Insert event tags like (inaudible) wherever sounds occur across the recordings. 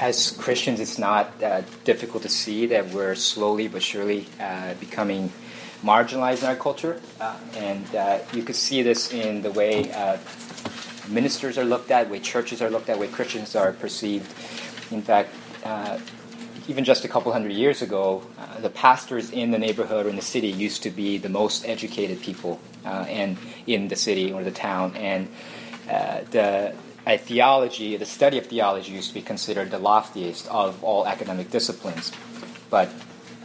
as Christians, it's not uh, difficult to see that we're slowly but surely uh, becoming marginalized in our culture. Uh, and uh, you could see this in the way uh, ministers are looked at, way churches are looked at, way Christians are perceived. In fact, uh, even just a couple hundred years ago, the pastors in the neighborhood or in the city used to be the most educated people and in the city or the town. And the a theology, the study of theology used to be considered the loftiest of all academic disciplines. But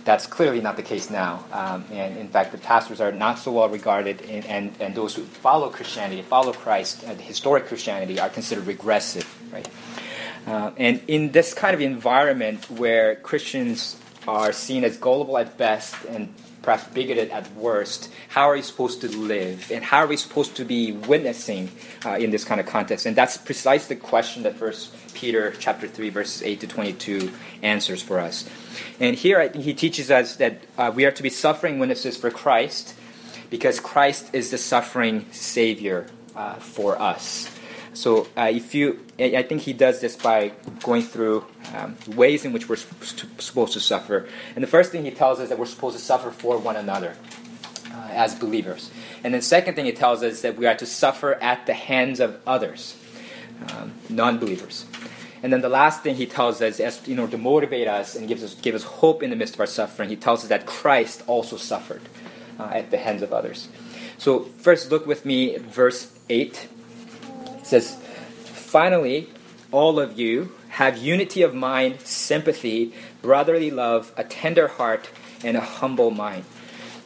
that's clearly not the case now. Um, and in fact, the pastors are not so well regarded, and, and, and those who follow Christianity, follow Christ, uh, historic Christianity, are considered regressive, right? Uh, and in this kind of environment where Christians are seen as gullible at best and perhaps bigoted at worst, how are we supposed to live? And how are we supposed to be witnessing uh, in this kind of context? And that's precisely the question that First Peter chapter 3, verses 8 to 22 answers for us. And here he teaches us that uh, we are to be suffering witnesses for Christ because Christ is the suffering Savior uh, for us. So uh, if you, I think he does this by going through um, ways in which we're supposed to suffer. And the first thing he tells us that we're supposed to suffer for one another uh, as believers. And the second thing he tells us that we are to suffer at the hands of others, um, non-believers. And then the last thing he tells us, as you know, to motivate us and gives us give us hope in the midst of our suffering, he tells us that Christ also suffered uh, at the hands of others. So first, look with me, verse eight. It says, Finally, all of you have unity of mind, sympathy, brotherly love, a tender heart, and a humble mind.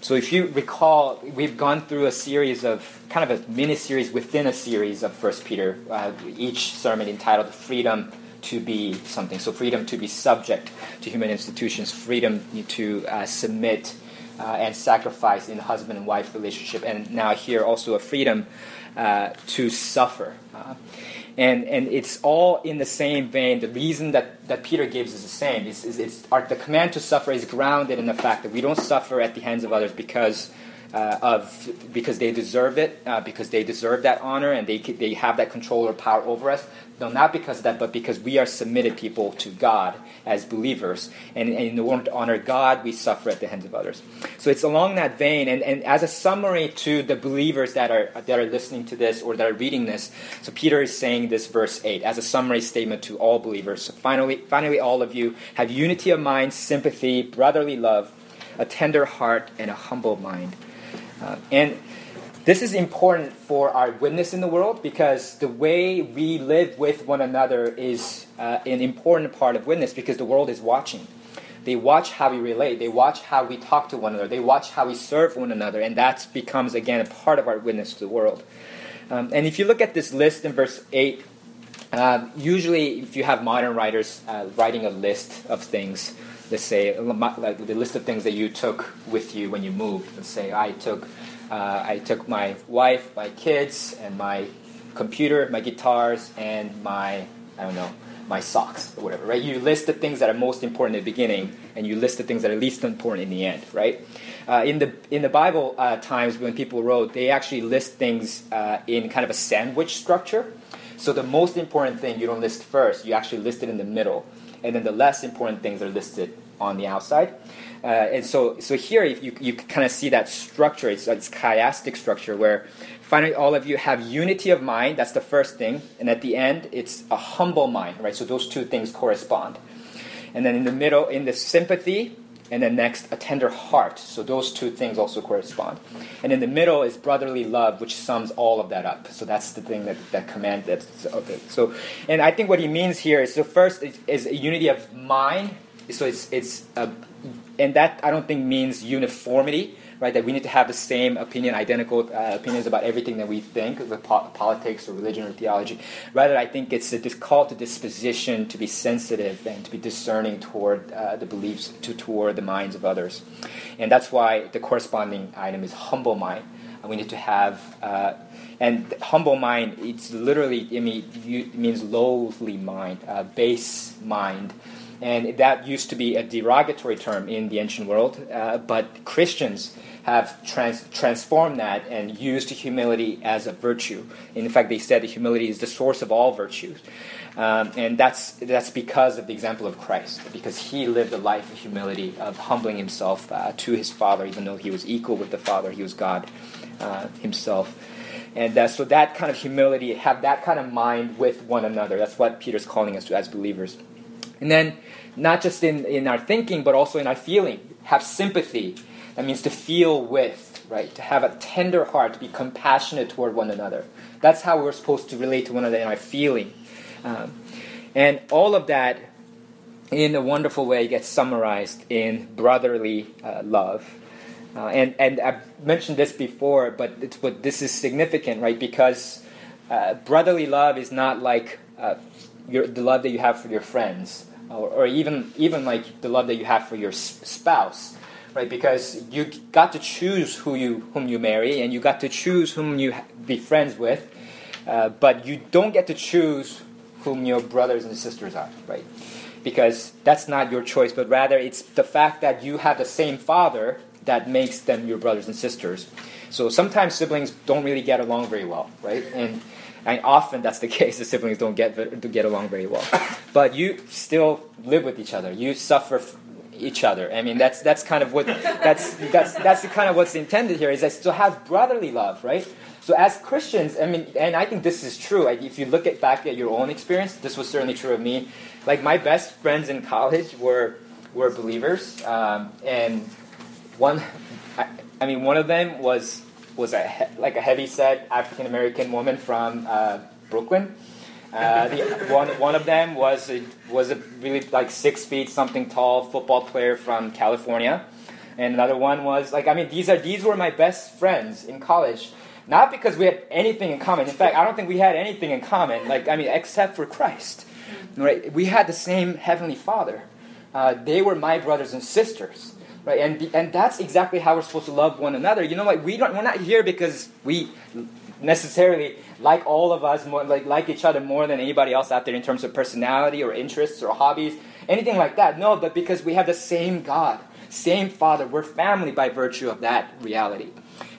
So, if you recall, we've gone through a series of kind of a mini series within a series of First Peter, uh, each sermon entitled "Freedom to be something." So, freedom to be subject to human institutions, freedom to uh, submit uh, and sacrifice in the husband and wife relationship, and now here also a freedom uh, to suffer. Uh, and, and it's all in the same vein. The reason that, that Peter gives is the same. It's, it's, it's our, the command to suffer is grounded in the fact that we don't suffer at the hands of others because uh, of because they deserve it, uh, because they deserve that honor and they, they have that control or power over us. No, not because of that, but because we are submitted people to God as believers. And, and in order to honor God, we suffer at the hands of others. So it's along that vein. And, and as a summary to the believers that are, that are listening to this or that are reading this, so Peter is saying this verse 8 as a summary statement to all believers. So finally, finally, all of you have unity of mind, sympathy, brotherly love, a tender heart, and a humble mind. Uh, and this is important for our witness in the world because the way we live with one another is uh, an important part of witness because the world is watching. They watch how we relate, they watch how we talk to one another, they watch how we serve one another, and that becomes, again, a part of our witness to the world. Um, and if you look at this list in verse 8, uh, usually if you have modern writers uh, writing a list of things, let's say like the list of things that you took with you when you moved. Let's say I took uh, I took my wife, my kids, and my computer, my guitars, and my I don't know my socks or whatever. Right? You list the things that are most important in the beginning, and you list the things that are least important in the end. Right? Uh, in the in the Bible uh, times when people wrote, they actually list things uh, in kind of a sandwich structure. So the most important thing you don't list first, you actually list it in the middle and then the less important things are listed on the outside. Uh, and so, so here you, you kind of see that structure. It's, it's chiastic structure where finally all of you have unity of mind. That's the first thing. And at the end, it's a humble mind, right? So those two things correspond. And then in the middle, in the sympathy, and then next a tender heart. So those two things also correspond. And in the middle is brotherly love which sums all of that up. So that's the thing that that command that's okay. So and i think what he means here is so first is, is a unity of mind. So it's it's a, and that i don't think means uniformity right? That we need to have the same opinion, identical uh, opinions about everything that we think, with po- politics or religion or theology. Rather, I think it's a call to disposition to be sensitive and to be discerning toward uh, the beliefs, to, toward the minds of others. And that's why the corresponding item is humble mind. we need to have uh, and humble mind, it's literally, I mean, it means lowly mind, uh, base mind. And that used to be a derogatory term in the ancient world, uh, but Christians have trans- transformed that and used humility as a virtue. In fact, they said that humility is the source of all virtues. Um, and that's, that's because of the example of Christ, because he lived a life of humility, of humbling himself uh, to his Father, even though he was equal with the Father, he was God uh, himself. And uh, so that kind of humility, have that kind of mind with one another. That's what Peter's calling us to as believers. And then, not just in, in our thinking, but also in our feeling, have sympathy. That means to feel with, right? To have a tender heart, to be compassionate toward one another. That's how we're supposed to relate to one another in our feeling. Um, and all of that, in a wonderful way, gets summarized in brotherly uh, love. Uh, and, and I've mentioned this before, but, it's, but this is significant, right? Because uh, brotherly love is not like uh, your, the love that you have for your friends, or, or, even, even like the love that you have for your spouse, right? Because you got to choose who you, whom you marry, and you got to choose whom you be friends with, uh, but you don't get to choose whom your brothers and sisters are, right? Because that's not your choice, but rather it's the fact that you have the same father that makes them your brothers and sisters. So sometimes siblings don't really get along very well, right? And, and often that's the (laughs) case. The siblings don't get get along very well, (laughs) but you still live with each other. You suffer each other. I mean, that's that's kind of what that's that's that's the kind of what's intended here is that to have brotherly love, right? So as Christians, I mean, and I think this is true. Like if you look at back at your own experience, this was certainly true of me. Like my best friends in college were were believers, um, and one, I, I, mean, one of them was was a like a heavy set African American woman from uh, Brooklyn. Uh, the, (laughs) one, one of them was a, was a really like six feet something tall football player from California, and another one was like I mean these are these were my best friends in college, not because we had anything in common. In fact, I don't think we had anything in common. Like I mean, except for Christ, right? We had the same heavenly Father. Uh, they were my brothers and sisters, right? And and that's exactly how we're supposed to love one another. You know what? We don't. We're not here because we necessarily like all of us, more, like like each other more than anybody else out there in terms of personality or interests or hobbies, anything like that. No, but because we have the same God, same Father. We're family by virtue of that reality.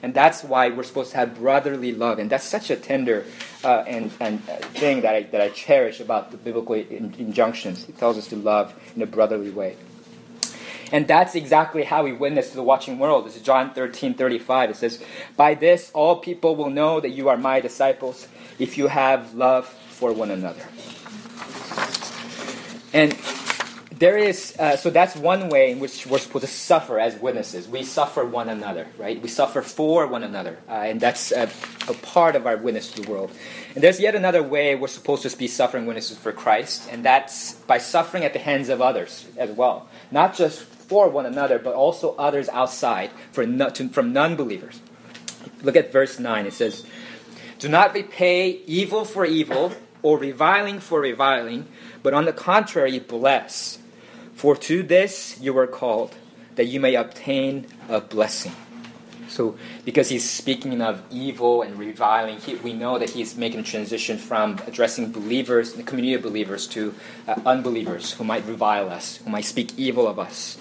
And that's why we're supposed to have brotherly love. And that's such a tender uh, and, and uh, thing that I, that I cherish about the biblical in, injunctions. It tells us to love in a brotherly way. And that's exactly how we witness to the watching world. This is John 13 35. It says, By this all people will know that you are my disciples if you have love for one another. And there is, uh, so that's one way in which we're supposed to suffer as witnesses. We suffer one another, right? We suffer for one another. Uh, and that's a, a, part of our witness to the world. And there's yet another way we're supposed to be suffering witnesses for Christ, and that's by suffering at the hands of others as well. Not just for one another, but also others outside for to, from non believers. Look at verse 9. It says, Do not repay evil for evil or reviling for reviling, but on the contrary, bless for to this you were called, that you may obtain a blessing. So, because he's speaking of evil and reviling, he, we know that he's making a transition from addressing believers, the community of believers, to uh, unbelievers who might revile us, who might speak evil of us.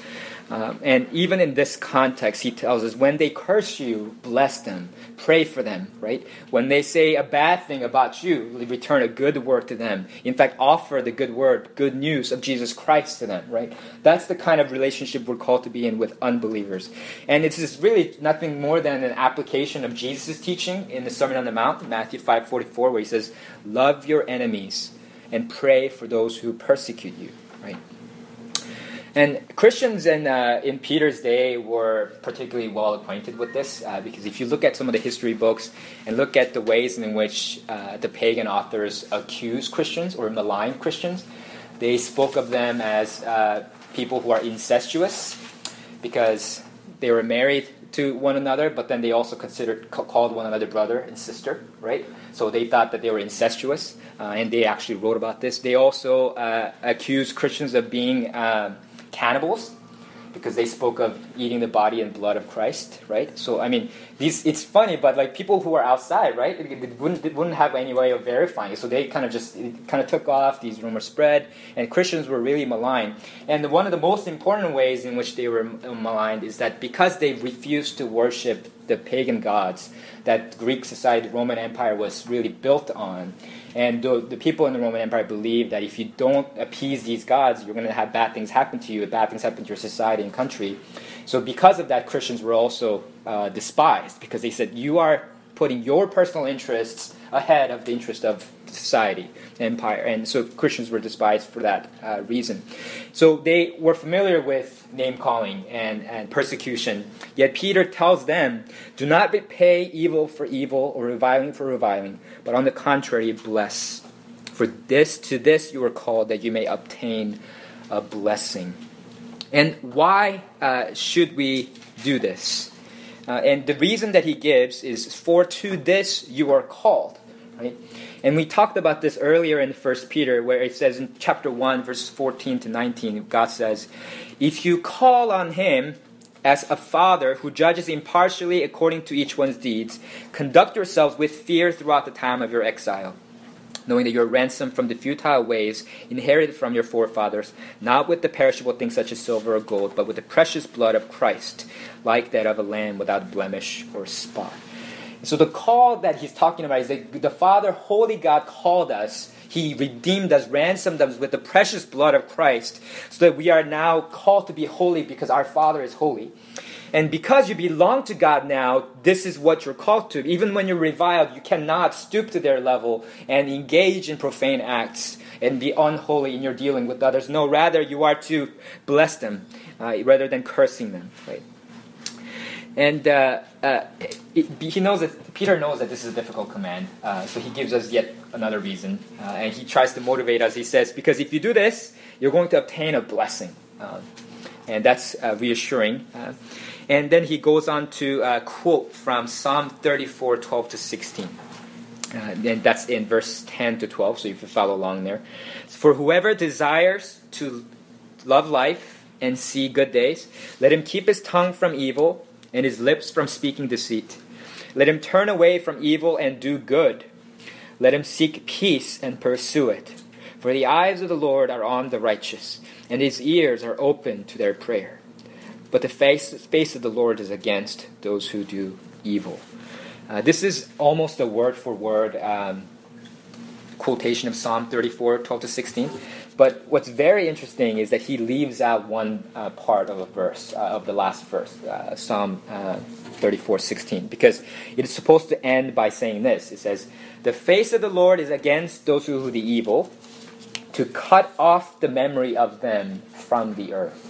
Um, and even in this context, he tells us when they curse you, bless them, pray for them, right? When they say a bad thing about you, return a good word to them. In fact, offer the good word, good news of Jesus Christ to them, right? That's the kind of relationship we're called to be in with unbelievers. And it's just really nothing more than an application of Jesus' teaching in the Sermon on the Mount, Matthew 5 44, where he says, Love your enemies and pray for those who persecute you, right? And Christians in, uh, in Peter's day were particularly well acquainted with this uh, because if you look at some of the history books and look at the ways in which uh, the pagan authors accuse Christians or malign Christians, they spoke of them as uh, people who are incestuous because they were married to one another, but then they also considered called one another brother and sister, right? So they thought that they were incestuous, uh, and they actually wrote about this. They also uh, accused Christians of being cannibals because they spoke of eating the body and blood of Christ, right? So I mean, these it's funny, but like people who are outside, right, they wouldn't they wouldn't have any way of verifying it, so they kind of just kind of took off. These rumors spread, and Christians were really maligned. And one of the most important ways in which they were uh, maligned is that because they refused to worship the pagan gods that Greek society, Roman Empire was really built on. And the, the, people in the Roman Empire believed that if you don't appease these gods, you're going to have bad things happen to you, bad things happen to your society and country. So, because of that, Christians were also uh, despised because they said, You are putting your personal interests ahead of the interest of society, empire. And so Christians were despised for that uh, reason. So they were familiar with name calling and, and persecution. Yet Peter tells them, do not repay evil for evil or reviling for reviling, but on the contrary, bless. For this, to this you are called, that you may obtain a blessing. And why uh, should we do this? Uh, and the reason that he gives is, for to this you are called. Right? And we talked about this earlier in 1 Peter, where it says in chapter 1, verses 14 to 19, God says, If you call on him as a father who judges impartially according to each one's deeds, conduct yourselves with fear throughout the time of your exile knowing that you are ransomed from the futile ways inherited from your forefathers, not with the perishable things such as silver or gold, but with the precious blood of Christ, like that of a lamb without blemish or spot. So the call that he's talking about is that the Father, Holy God, called us. He redeemed us, ransomed us with the precious blood of Christ, so that we are now called to be holy because our Father is holy. And because you belong to God now, this is what you're called to. Even when you're reviled, you cannot stoop to their level and engage in profane acts and be unholy in your dealing with others. No, rather, you are to bless them uh, rather than cursing them. Right? And uh, uh, it, he knows that Peter knows that this is a difficult command, uh, so he gives us yet another reason, uh, and he tries to motivate us. He says, "Because if you do this, you're going to obtain a blessing," uh, and that's uh, reassuring. And then he goes on to quote from Psalm 34, 12 to 16. Uh, and that's in verse 10 to 12, so if you follow along there. For whoever desires to love life and see good days, let him keep his tongue from evil and his lips from speaking deceit. Let him turn away from evil and do good. Let him seek peace and pursue it. For the eyes of the Lord are on the righteous, and his ears are open to their prayer but the face, face of the Lord is against those who do evil. Uh, this is almost a word for word um, quotation of Psalm 34, 12 to 16. But what's very interesting is that he leaves out one uh, part of a verse, uh, of the last verse, uh, Psalm uh, 34, 16, because it is supposed to end by saying this. It says, The face of the Lord is against those who do the evil, to cut off the memory of them from the earth.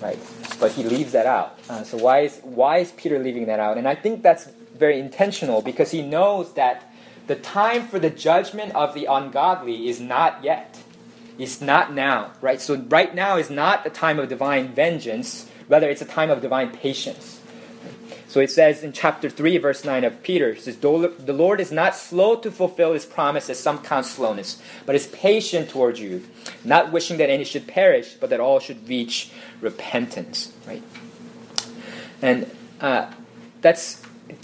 Right? but he leaves that out. Uh, so why is why is Peter leaving that out? And I think that's very intentional because he knows that the time for the judgment of the ungodly is not yet. It's not now, right? So right now is not the time of divine vengeance, rather it's a time of divine patience. So it says in chapter 3, verse 9 of Peter, says, The Lord is not slow to fulfill his promise, as some count slowness, but is patient towards you, not wishing that any should perish, but that all should reach repentance. Right? And uh, that's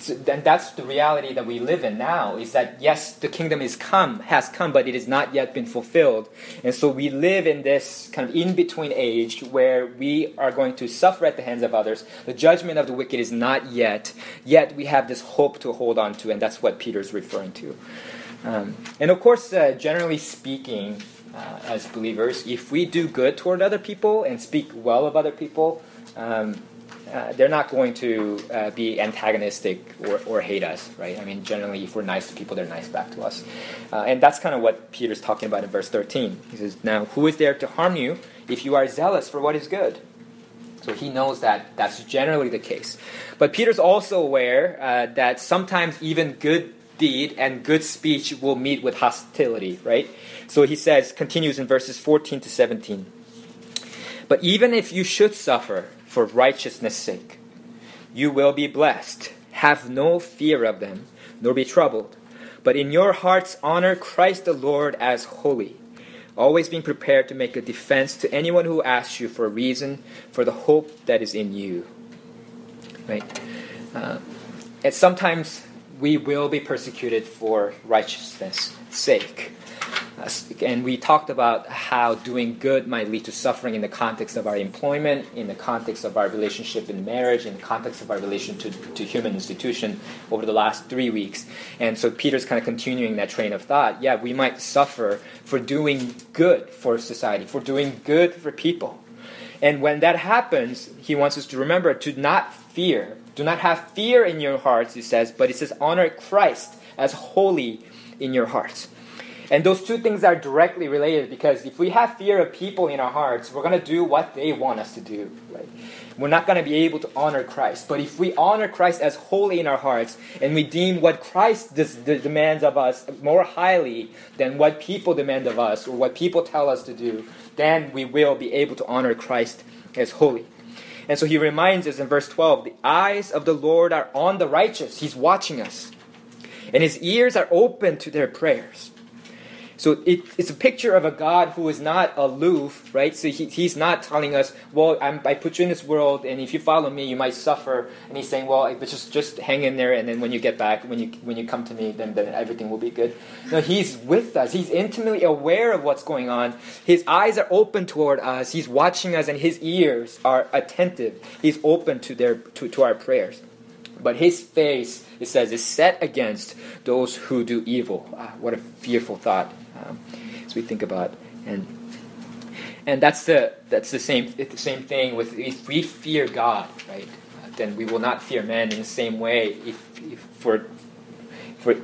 and that's the reality that we live in now is that yes the kingdom is come has come but it has not yet been fulfilled. And so we live in this kind of in between age where we are going to suffer at the hands of others. The judgment of the wicked is not yet. Yet we have this hope to hold on to and that's what peter's referring to. Um, and of course uh, generally speaking uh, as believers if we do good toward other people and speak well of other people um, uh, they're not going to uh, be antagonistic or, or hate us, right? I mean, generally, if we're nice to people, they're nice back to us. Uh, and that's kind of what Peter's talking about in verse 13. He says, Now, who is there to harm you if you are zealous for what is good? So he knows that that's generally the case. But Peter's also aware uh, that sometimes even good deed and good speech will meet with hostility, right? So he says, continues in verses 14 to 17. But even if you should suffer, for righteousness' sake. You will be blessed. Have no fear of them, nor be troubled. But in your hearts honor Christ the Lord as holy, always being prepared to make a defense to anyone who asks you for a reason for the hope that is in you. Right? Uh, and sometimes we will be persecuted for righteousness' sake. And we talked about how doing good might lead to suffering in the context of our employment, in the context of our relationship in marriage, in the context of our relation to, to human institution over the last three weeks. And so Peter's kind of continuing that train of thought. Yeah, we might suffer for doing good for society, for doing good for people. And when that happens, he wants us to remember to not fear. Do not have fear in your hearts, he says, but he says, honor Christ as holy in your hearts. And those two things are directly related because if we have fear of people in our hearts, we're going to do what they want us to do, right? We're not going to be able to honor Christ. But if we honor Christ as holy in our hearts and we deem what Christ des- demands of us more highly than what people demand of us or what people tell us to do, then we will be able to honor Christ as holy. And so he reminds us in verse 12 the eyes of the Lord are on the righteous, he's watching us, and his ears are open to their prayers. So it, it's a picture of a God who is not aloof, right? So he, he's not telling us, well, I'm, i put you in this world, and if you follow me, you might suffer. And he's saying, well, just just hang in there, and then when you get back, when you when you come to me, then, then everything will be good. No, he's with us. He's intimately aware of what's going on. His eyes are open toward us. He's watching us, and his ears are attentive. He's open to their to, to our prayers. But his face, it says, is set against those who do evil. Ah, what a fearful thought um, as we think about and and that's the that's the same the same thing with if we fear God, right? Then we will not fear men in the same way. If, if for for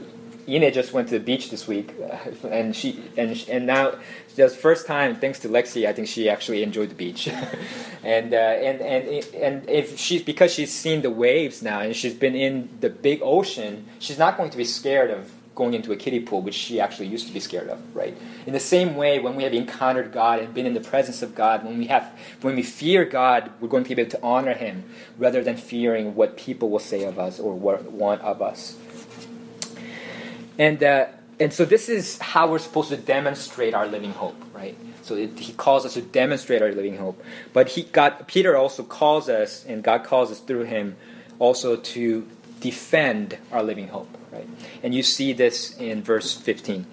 Ine just went to the beach this week, uh, and she and and now just first time thanks to Lexi, I think she actually enjoyed the beach, (laughs) and uh, and and and if she's because she's seen the waves now and she's been in the big ocean, she's not going to be scared of going into a kiddie pool, which she actually used to be scared of, right? In the same way, when we have encountered God and been in the presence of God, when we have, when we fear God, we're going to be able to honor Him rather than fearing what people will say of us or what want of us. And uh, and so this is how we're supposed to demonstrate our living hope, right? So it, he calls us to demonstrate our living hope, but he God Peter also calls us, and God calls us through him, also to defend our living hope, right? And you see this in verse 15.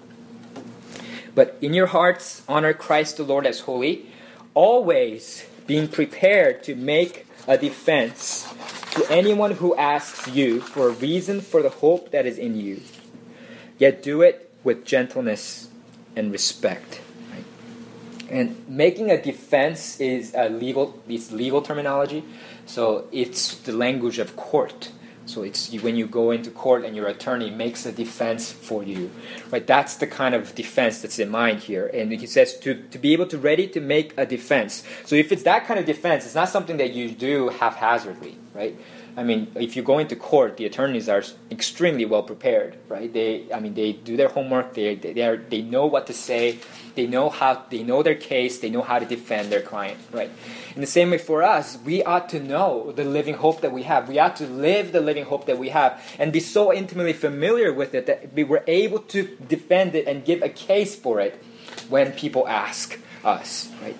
But in your hearts, honor Christ the Lord as holy, always being prepared to make a defense to anyone who asks you for a reason for the hope that is in you. Yet do it with gentleness and respect. Right? And making a defense is a legal, it's legal terminology, so it's the language of court. So it's when you go into court and your attorney makes a defense for you, right? That's the kind of defense that's in mind here. And he says to, to be able to ready to make a defense. So if it's that kind of defense, it's not something that you do haphazardly, right? I mean, if you go into court, the attorneys are extremely well prepared, right? They, I mean, they do their homework. They, they, are, they know what to say. They know how, they know their case. They know how to defend their client, right? In the same way for us, we ought to know the living hope that we have. We ought to live the living hope that we have and be so intimately familiar with it that we were able to defend it and give a case for it when people ask us, right?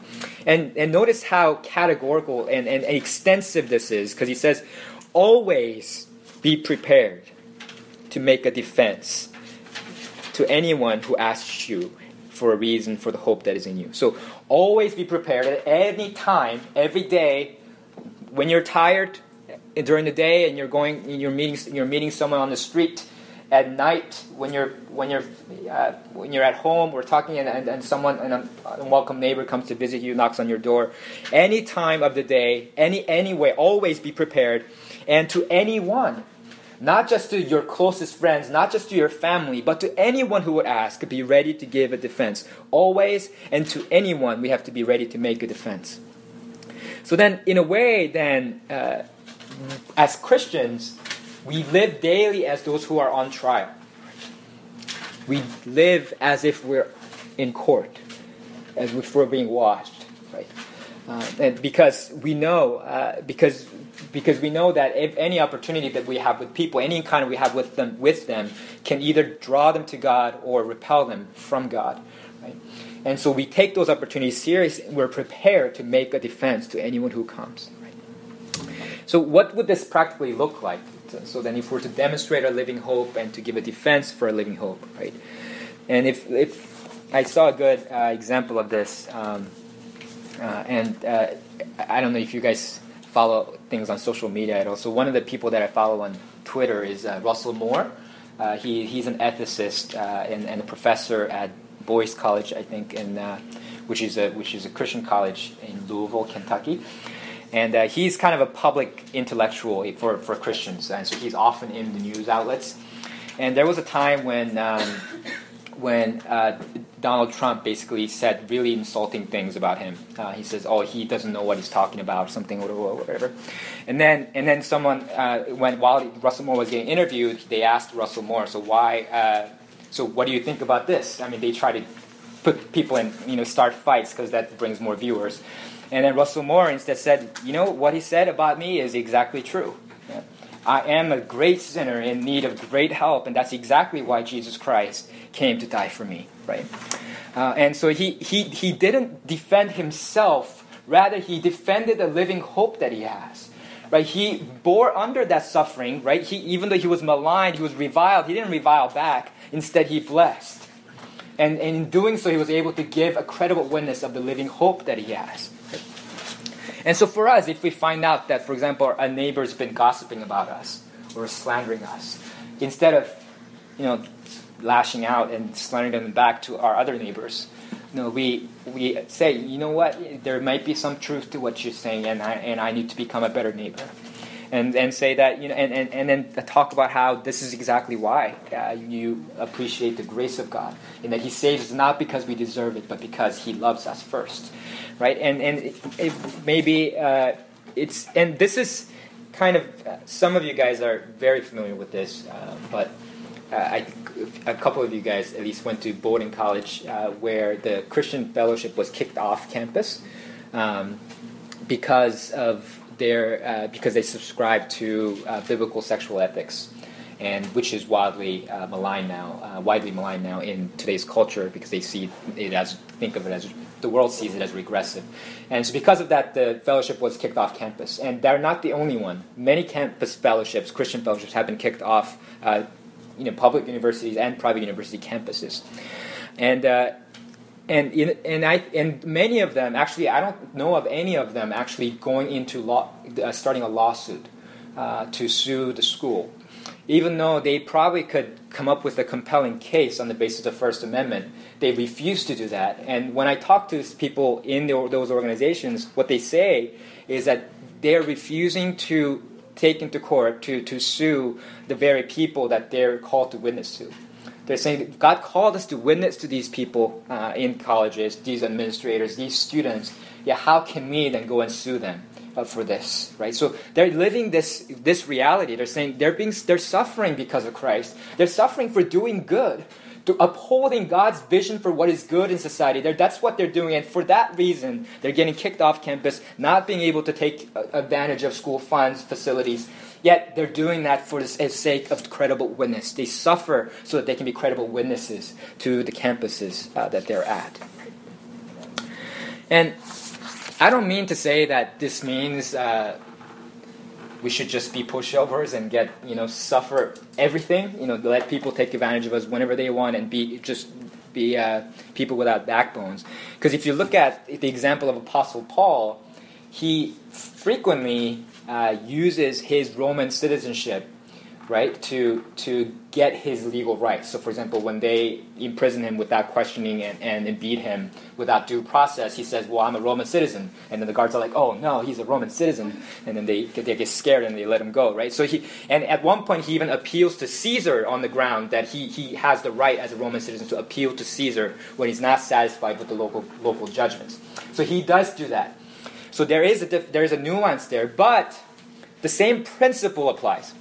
And, and notice how categorical and, and extensive this is, because he says, always be prepared to make a defense to anyone who asks you for a reason for the hope that is in you. So always be prepared at any time, every day, when you're tired during the day and you're going, you're meeting, you're meeting someone on the street at night when you're when you're uh, when you're at home we're talking and, and, and someone and a unwelcome neighbor comes to visit you knocks on your door any time of the day any any way always be prepared and to anyone not just to your closest friends not just to your family but to anyone who would ask be ready to give a defense always and to anyone we have to be ready to make a defense so then in a way then uh, as christians we live daily as those who are on trial. We live as if we're in court, as if we're being watched, right? Uh, and because we know, uh, because because we know that if any opportunity that we have with people, any encounter we have with them, with them, can either draw them to God or repel them from God, right? And so we take those opportunities seriously. We're prepared to make a defense to anyone who comes. So, what would this practically look like? So then, if we're to demonstrate our living hope and to give a defense for a living hope, right? And if if I saw a good uh, example of this, um, uh, and uh, I don't know if you guys follow things on social media at all. So one of the people that I follow on Twitter is uh, Russell Moore. Uh, he, he's an ethicist uh, and, and, a professor at Boyce College, I think, in, which is a which is a Christian college in Louisville, Kentucky. And uh, he's kind of a public intellectual for, for Christians, and so he's often in the news outlets. And there was a time when um, when uh, Donald Trump basically said really insulting things about him. Uh, he says, "Oh, he doesn't know what he's talking about," something or whatever. And then and then someone uh, when while Russell Moore was getting interviewed, they asked Russell Moore, "So why? Uh, so what do you think about this?" I mean, they try to put people in, you know, start fights because that brings more viewers. And then Russell Moore instead said, "You know what he said about me is exactly true." I am a great sinner in need of great help, and that's exactly why Jesus Christ came to die for me, right? Uh, and so he, he, he didn't defend himself, rather, he defended the living hope that he has. Right? He bore under that suffering, right? He, even though he was maligned, he was reviled, he didn't revile back. Instead, he blessed. And, and in doing so, he was able to give a credible witness of the living hope that he has. And so for us, if we find out that, for example, a neighbor's been gossiping about us or slandering us, instead of, you know, lashing out and slandering them back to our other neighbors, you know, we, we say, you know what, there might be some truth to what you're saying, and I, and I need to become a better neighbor. And, and say that, you know, and, and, and then talk about how this is exactly why uh, you appreciate the grace of God, and that He saves us not because we deserve it, but because He loves us first right? And and it, it maybe uh, it's and this is kind of uh, some of you guys are very familiar with this, uh, but uh, I a couple of you guys at least went to Bowdoin College uh, where the Christian Fellowship was kicked off campus um, because of their uh, because they subscribe to biblical sexual ethics and which is widely uh, maligned now, uh, widely maligned now in today's culture because they see it as think of it as the world sees it as regressive, and so because of that, the fellowship was kicked off campus, and they're not the only one. Many campus fellowships, Christian fellowships, have been kicked off, uh, you know, public universities and private university campuses, and. And in, and I and many of them actually I don't know of any of them actually going into law uh, starting a lawsuit uh, to sue the school even though they probably could come up with a compelling case on the basis of the First Amendment, they refuse to do that. And when I talk to people in the, those organizations, what they say is that they're refusing to take into court to, to sue the very people that they're called to witness to. They're saying God called us to witness to these people uh, in colleges, these administrators, these students. Yeah, how can we then go and sue them? uh, for this, right? So they're living this this reality. They're saying they're being they're suffering because of Christ. They're suffering for doing good, to upholding God's vision for what is good in society. They're, that's what they're doing, and for that reason, they're getting kicked off campus, not being able to take uh, advantage of school funds, facilities. Yet they're doing that for the sake of credible witness. They suffer so that they can be credible witnesses to the campuses uh, that they're at. And I don't mean to say that this means uh, we should just be pushovers and get you know suffer everything. You know, let people take advantage of us whenever they want and be just be uh, people without backbones. Because if you look at the example of Apostle Paul, he frequently uh, uses his Roman citizenship right, to, to get his legal rights. So, for example, when they imprison him without questioning and, and beat him without due process, he says, Well, I'm a Roman citizen. And then the guards are like, Oh, no, he's a Roman citizen. And then they, they get scared and they let him go, right? So he, and at one point, he even appeals to Caesar on the ground that he, he has the right as a Roman citizen to appeal to Caesar when he's not satisfied with the local, local judgments. So he does do that. So there is a, there is a nuance there, but the same principle applies.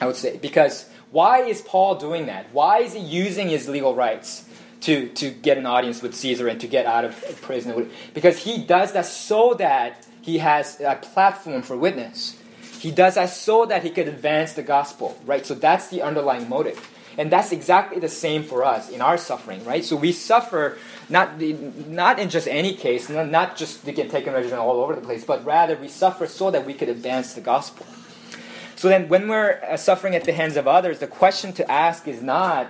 I would say. Because why is Paul doing that? Why is he using his legal rights to, to get an audience with Caesar and to get out of prison? Because he does that so that he has a platform for witness. He does that so that he could advance the gospel, right? So that's the underlying motive. And that's exactly the same for us in our suffering, right? So we suffer not, not in just any case, not just to get taken advantage all over the place, but rather we suffer so that we could advance the gospel. So then, when we're uh, suffering at the hands of others, the question to ask is not,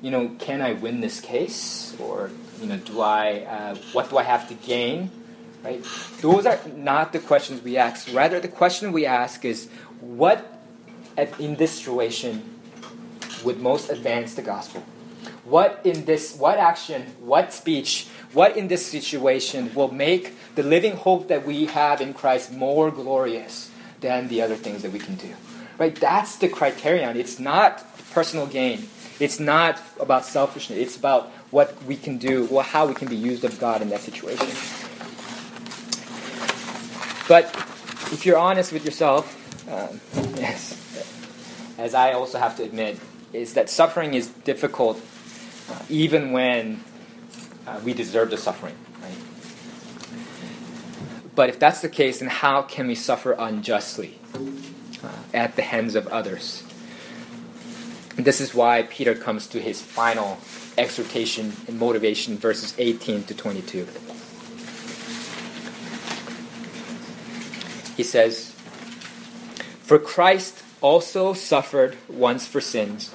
you know, can I win this case? Or you know, do I, uh, what do I have to gain? Right? Those are not the questions we ask. Rather, the question we ask is, what in this situation would most advance the gospel? What in this, what action, what speech, what in this situation will make the living hope that we have in Christ more glorious than the other things that we can do? Right? That's the criterion. It's not personal gain. It's not about selfishness. It's about what we can do, or how we can be used of God in that situation. But if you're honest with yourself, um, (laughs) yes, as I also have to admit, is that suffering is difficult even when uh, we deserve the suffering. But if that's the case, then how can we suffer unjustly uh, at the hands of others? this is why Peter comes to his final exhortation and motivation, verses 18 to 22. He says, For Christ also suffered once for sins,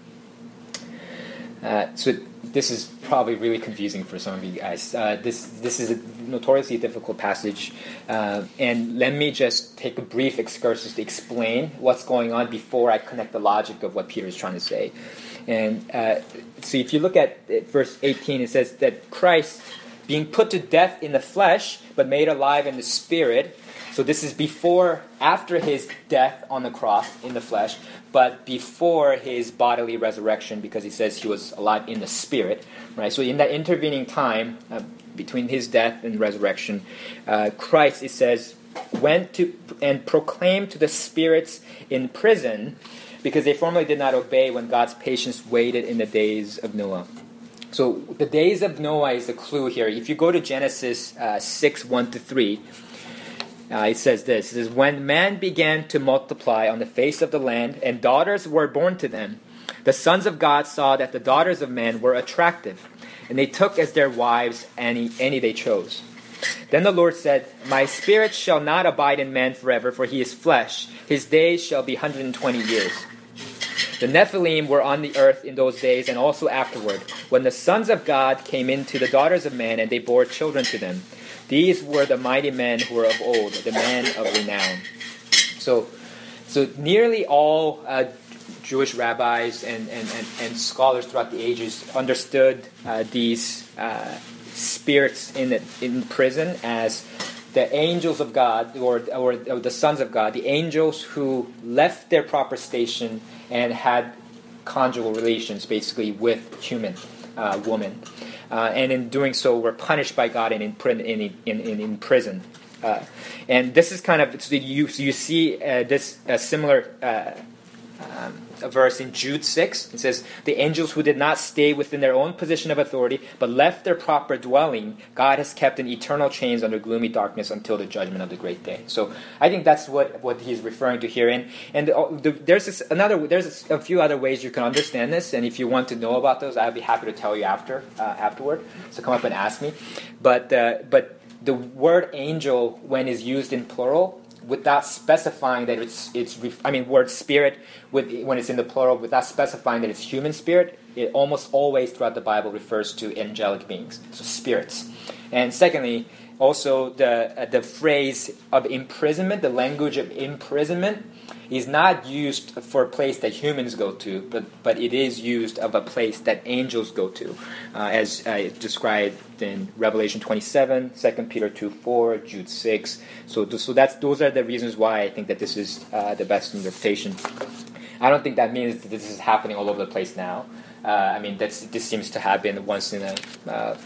Uh, so this is probably really confusing for some of you guys. Uh, this this is a notoriously difficult passage, uh, and let me just take a brief excursus to explain what's going on before I connect the logic of what Peter is trying to say. And uh, so, if you look at verse 18, it says that Christ being put to death in the flesh, but made alive in the spirit. So this is before, after his death on the cross in the flesh, but before his bodily resurrection, because he says he was alive in the spirit, right? So in that intervening time uh, between his death and resurrection, uh, Christ, it says, went to and proclaimed to the spirits in prison, because they formerly did not obey when God's patience waited in the days of Noah. So the days of Noah is the clue here. If you go to Genesis uh, 6 1 to 3, uh, it says this says, When man began to multiply on the face of the land, and daughters were born to them, the sons of God saw that the daughters of men were attractive, and they took as their wives any, any they chose. Then the Lord said, My spirit shall not abide in man forever, for he is flesh. His days shall be 120 years. The Nephilim were on the earth in those days and also afterward, when the sons of God came into the daughters of men and they bore children to them. These were the mighty men who were of old, the men of renown. So, so nearly all uh, Jewish rabbis and, and, and, and, scholars throughout the ages understood uh, these uh, spirits in, the, in prison as the angels of God or, or, or, the sons of God, the angels who left their proper station and had conjugal relations basically with human uh, woman. Uh, and in doing so, were punished by God and in, in, in, prison. Uh, and this is kind of, so you, you see uh, this similar uh, um, a verse in Jude 6. It says, The angels who did not stay within their own position of authority, but left their proper dwelling, God has kept in eternal chains under gloomy darkness until the judgment of the great day. So I think that's what, what he's referring to here. And, and the, the, there's this, another there's a few other ways you can understand this, and if you want to know about those, I'll be happy to tell you after uh, afterward. So come up and ask me. But uh, but the word angel, when is used in plural, without specifying that it's it's I mean word spirit with when it's in the plural without specifying that it's human spirit it almost always throughout the Bible refers to angelic beings so spirits. And secondly also the uh, the phrase of imprisonment the language of imprisonment is not used for a place that humans go to, but, but it is used of a place that angels go to, uh, as uh, described in Revelation 27, 2 Peter 2 4, Jude 6. So, so that's, those are the reasons why I think that this is uh, the best interpretation. I don't think that means that this is happening all over the place now. Uh, I mean, that's, this seems to happen once in a uh,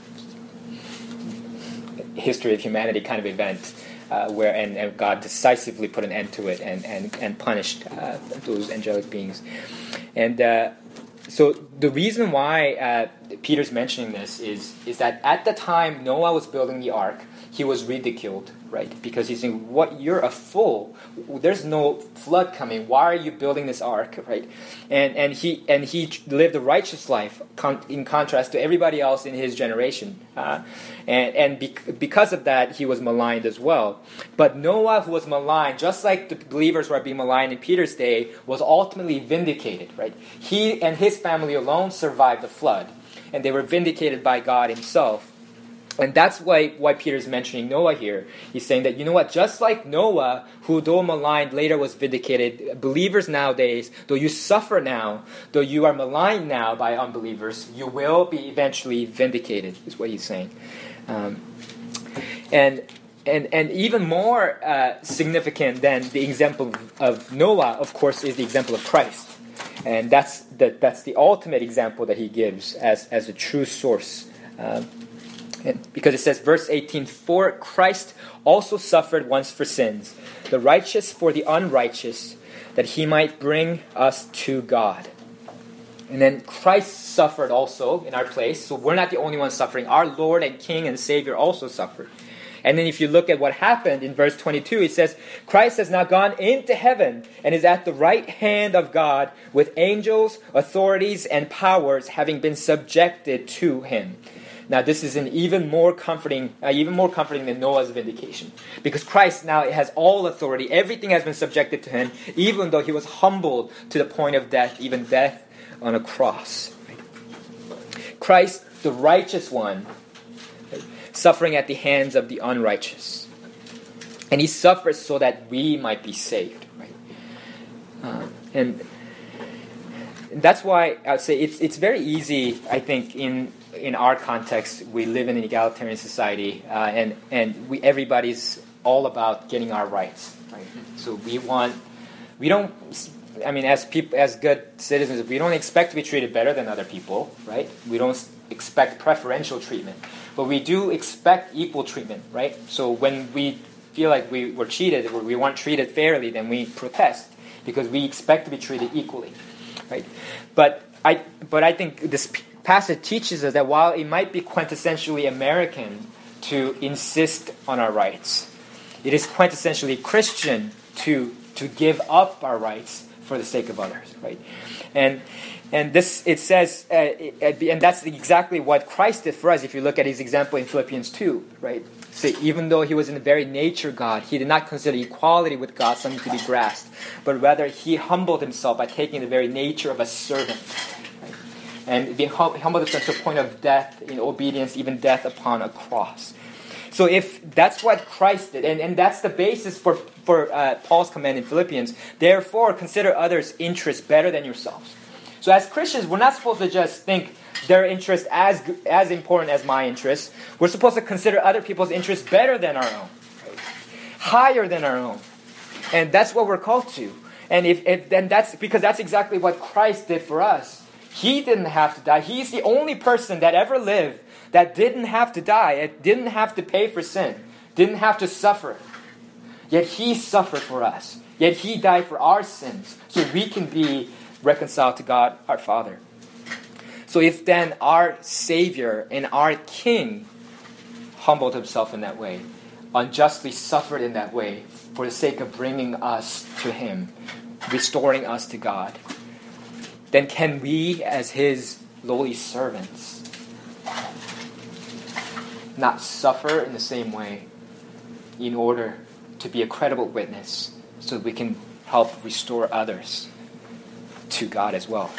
history of humanity kind of event uh, where and, and, God decisively put an end to it and and, and punished uh, those angelic beings. And uh, so the reason why uh, Peter's mentioning this is is that at the time Noah was building the ark, he was ridiculed, right? Because he's saying, "What? You're a fool. There's no flood coming. Why are you building this ark, right?" And and he and he lived a righteous life con- in contrast to everybody else in his generation, uh, and and bec- because of that, he was maligned as well. But Noah, who was maligned, just like the believers were being maligned in Peter's day, was ultimately vindicated, right? He and his family alone survived the flood, and they were vindicated by God Himself. And that's why, why Peter's mentioning Noah here. He's saying that, you know what, just like Noah, who though maligned later was vindicated, believers nowadays, though you suffer now, though you are maligned now by unbelievers, you will be eventually vindicated, is what he's saying. Um, and, and, and even more uh, significant than the example of Noah, of course, is the example of Christ. And that's the, that's the ultimate example that he gives as, as a true source. Um, because it says, verse 18, For Christ also suffered once for sins, the righteous for the unrighteous, that he might bring us to God. And then Christ suffered also in our place, so we're not the only ones suffering. Our Lord and King and Savior also suffered. And then if you look at what happened in verse 22, it says, Christ has now gone into heaven and is at the right hand of God with angels, authorities, and powers having been subjected to him. Now, this is an even more comforting, uh, even more comforting than Noah's vindication, because Christ now has all authority. Everything has been subjected to him, even though he was humbled to the point of death, even death on a cross. Christ, the righteous one, suffering at the hands of the unrighteous, and he suffers so that we might be saved. Uh, and that's why I would say it's it's very easy. I think in in our context, we live in an egalitarian society, uh, and and we everybody's all about getting our rights. Right? So we want, we don't. I mean, as people, as good citizens, we don't expect to be treated better than other people, right? We don't expect preferential treatment, but we do expect equal treatment, right? So when we feel like we were cheated or we weren't treated fairly, then we protest because we expect to be treated equally, right? But I, but I think this passage teaches us that while it might be quintessentially American to insist on our rights, it is quintessentially Christian to, to give up our rights for the sake of others, right? And and this it says, uh, and that's exactly what Christ did for us. If you look at his example in Philippians two, right? So even though he was in the very nature God, he did not consider equality with God something to be grasped, but rather he humbled himself by taking the very nature of a servant, and being humbled himself to a point of death in obedience, even death upon a cross. So if that's what Christ did, and, and that's the basis for, for uh, Paul's command in Philippians, therefore consider others' interests better than yourselves. So as Christians, we're not supposed to just think their interest as, as important as my interests. We're supposed to consider other people's interests better than our own, higher than our own. And that's what we're called to. And if, if then that's because that's exactly what Christ did for us. He didn't have to die. He's the only person that ever lived that didn't have to die, it didn't have to pay for sin, didn't have to suffer. Yet he suffered for us. Yet he died for our sins so we can be reconciled to God our Father. So if then our Savior and our King humbled himself in that way, unjustly suffered in that way for the sake of bringing us to him, restoring us to God, then can we, as his lowly servants, not suffer in the same way in order to be a credible witness so we can help restore others to God as well?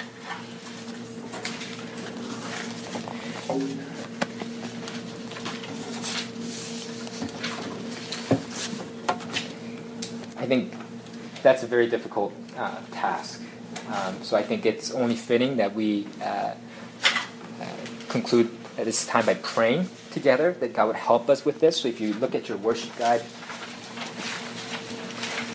I think that's a very difficult uh, task. Um, so I think it's only fitting that we uh, uh, conclude at this time by praying together that God would help us with this. So if you look at your worship guide,